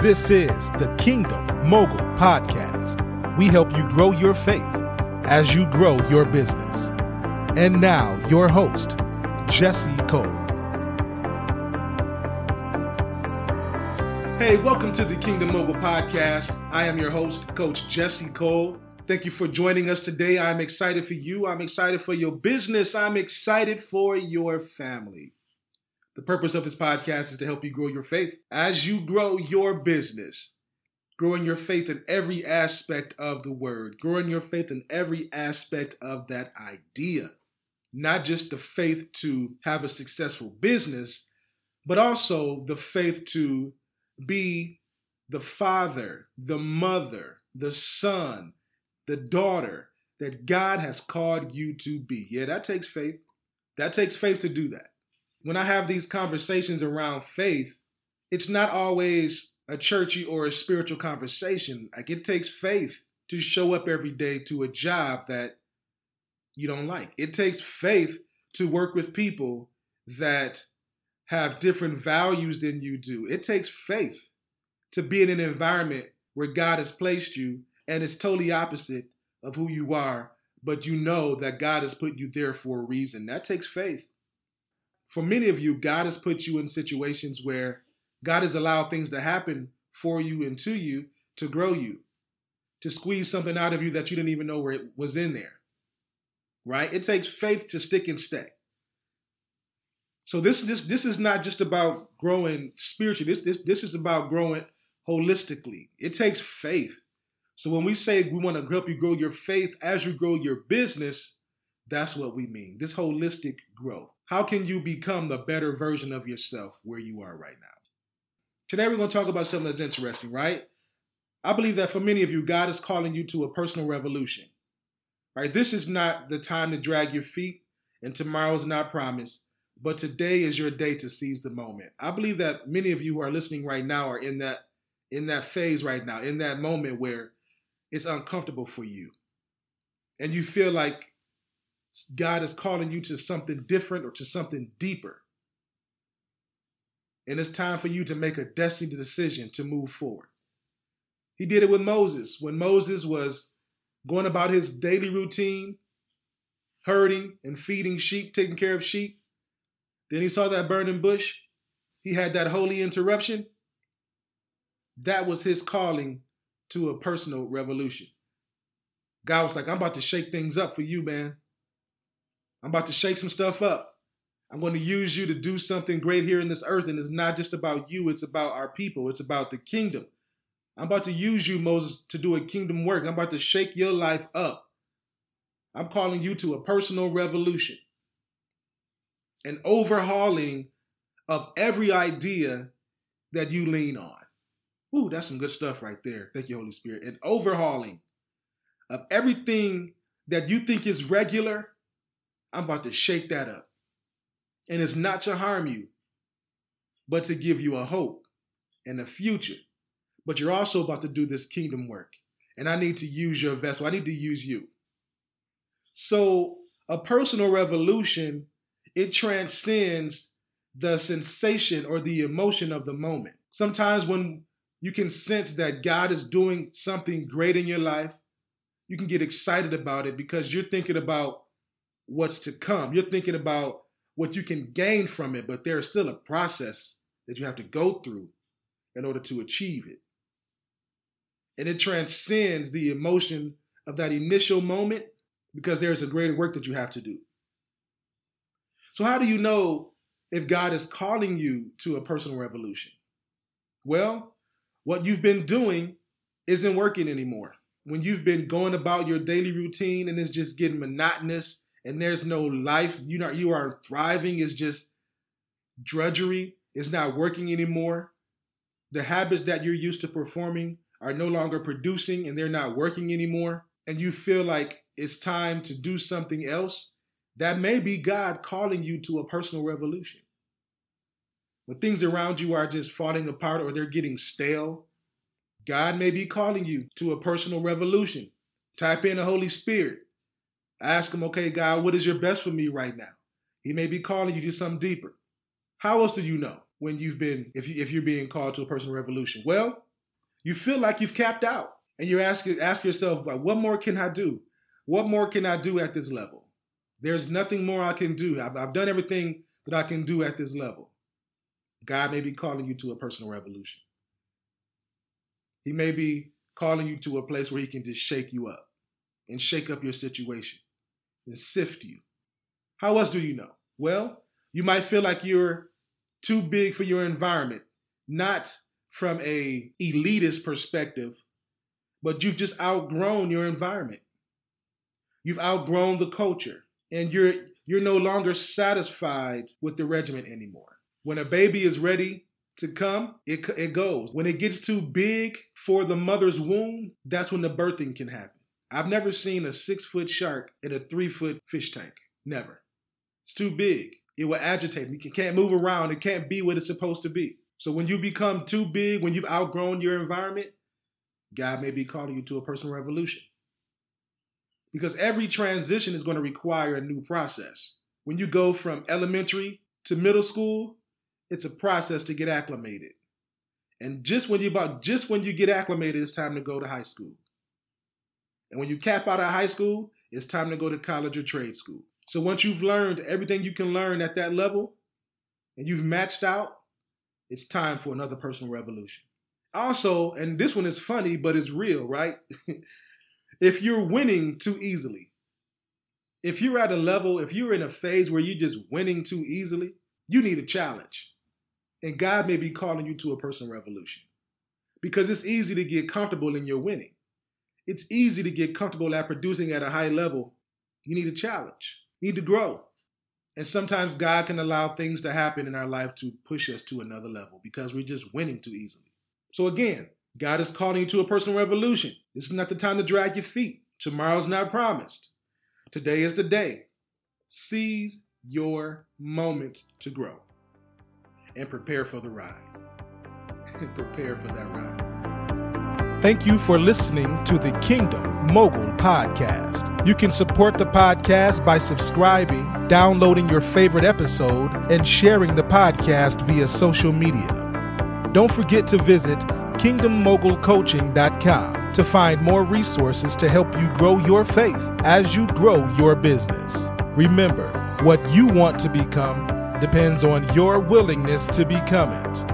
This is the Kingdom Mogul Podcast. We help you grow your faith as you grow your business. And now, your host, Jesse Cole. Hey, welcome to the Kingdom Mogul Podcast. I am your host, Coach Jesse Cole. Thank you for joining us today. I'm excited for you. I'm excited for your business. I'm excited for your family. The purpose of this podcast is to help you grow your faith as you grow your business, growing your faith in every aspect of the word, growing your faith in every aspect of that idea. Not just the faith to have a successful business, but also the faith to be the father, the mother, the son, the daughter that God has called you to be. Yeah, that takes faith. That takes faith to do that when I have these conversations around faith, it's not always a churchy or a spiritual conversation. Like it takes faith to show up every day to a job that you don't like. It takes faith to work with people that have different values than you do. It takes faith to be in an environment where God has placed you and it's totally opposite of who you are, but you know that God has put you there for a reason. That takes faith for many of you, God has put you in situations where God has allowed things to happen for you and to you to grow you, to squeeze something out of you that you didn't even know where it was in there. Right? It takes faith to stick and stay. So this this this is not just about growing spiritually. This this this is about growing holistically. It takes faith. So when we say we want to help you grow your faith as you grow your business, that's what we mean. This holistic growth. How can you become the better version of yourself where you are right now? Today, we're going to talk about something that's interesting, right? I believe that for many of you, God is calling you to a personal revolution. Right? This is not the time to drag your feet, and tomorrow is not promised, but today is your day to seize the moment. I believe that many of you who are listening right now are in that in that phase right now, in that moment where it's uncomfortable for you. And you feel like God is calling you to something different or to something deeper. And it's time for you to make a destiny decision to move forward. He did it with Moses. When Moses was going about his daily routine, herding and feeding sheep, taking care of sheep, then he saw that burning bush. He had that holy interruption. That was his calling to a personal revolution. God was like, I'm about to shake things up for you, man. I'm about to shake some stuff up. I'm going to use you to do something great here in this earth. And it's not just about you, it's about our people, it's about the kingdom. I'm about to use you, Moses, to do a kingdom work. I'm about to shake your life up. I'm calling you to a personal revolution, an overhauling of every idea that you lean on. Ooh, that's some good stuff right there. Thank you, Holy Spirit. An overhauling of everything that you think is regular I'm about to shake that up. And it's not to harm you, but to give you a hope and a future. But you're also about to do this kingdom work. And I need to use your vessel. I need to use you. So, a personal revolution, it transcends the sensation or the emotion of the moment. Sometimes when you can sense that God is doing something great in your life, you can get excited about it because you're thinking about what's to come. You're thinking about what you can gain from it, but there's still a process that you have to go through in order to achieve it. And it transcends the emotion of that initial moment because there's a greater work that you have to do. So, how do you know if God is calling you to a personal revolution? Well, what you've been doing isn't working anymore. When you've been going about your daily routine and it's just getting monotonous and there's no life, you know, you are thriving is just drudgery. It's not working anymore. The habits that you're used to performing are no longer producing and they're not working anymore. And you feel like it's time to do something else. That may be God calling you to a personal revolution. When things around you are just falling apart or they're getting stale, God may be calling you to a personal revolution. Type in the Holy Spirit. Ask him, okay, God, what is your best for me right now? He may be calling you to something deeper. How else do you know when you've been, if, you, if you're being called to a personal revolution? Well, You feel like you've capped out. And you ask, ask yourself, what more can I do? What more can I do at this level? There's nothing more I can do. I've, I've done everything that I can do at this level. God may be calling you to a personal revolution. He may be calling you to a place where he can just shake you up and shake up your situation and sift you. How else do you know? Well, you might feel like you're too big for your environment, not from a elitist perspective, but you've just outgrown your environment. You've outgrown the culture and you're you're no longer satisfied with the regiment anymore. When a baby is ready to come, it, it goes. When it gets too big for the mother's womb, that's when the birthing can happen. I've never seen a six foot shark in a three foot fish tank. Never. It's too big. It will agitate. me. It can't move around. It can't be what it's supposed to be. So when you become too big, when you've outgrown your environment, God may be calling you to a personal revolution. Because every transition is going to require a new process. When you go from elementary to middle school, it's a process to get acclimated. And just when you about just when you get acclimated, it's time to go to high school. And when you cap out of high school, it's time to go to college or trade school. So once you've learned everything you can learn at that level and you've matched out, it's time for another personal revolution. Also, and this one is funny, but it's real, right? if you're winning too easily, if you're at a level, if you're in a phase where you're just winning too easily, you need a challenge. And God may be calling you to a personal revolution because it's easy to get comfortable in your winning. It's easy to get comfortable at producing at a high level. You need a challenge, you need to grow. And sometimes God can allow things to happen in our life to push us to another level because we're just winning too easily. So, again, God is calling you to a personal revolution. This is not the time to drag your feet. Tomorrow's not promised. Today is the day. Seize your moment to grow and prepare for the ride. prepare for that ride. Thank you for listening to the Kingdom Mogul Podcast. You can support the podcast by subscribing, downloading your favorite episode, and sharing the podcast via social media. Don't forget to visit kingdommogulcoaching.com to find more resources to help you grow your faith as you grow your business. Remember, what you want to become depends on your willingness to become it.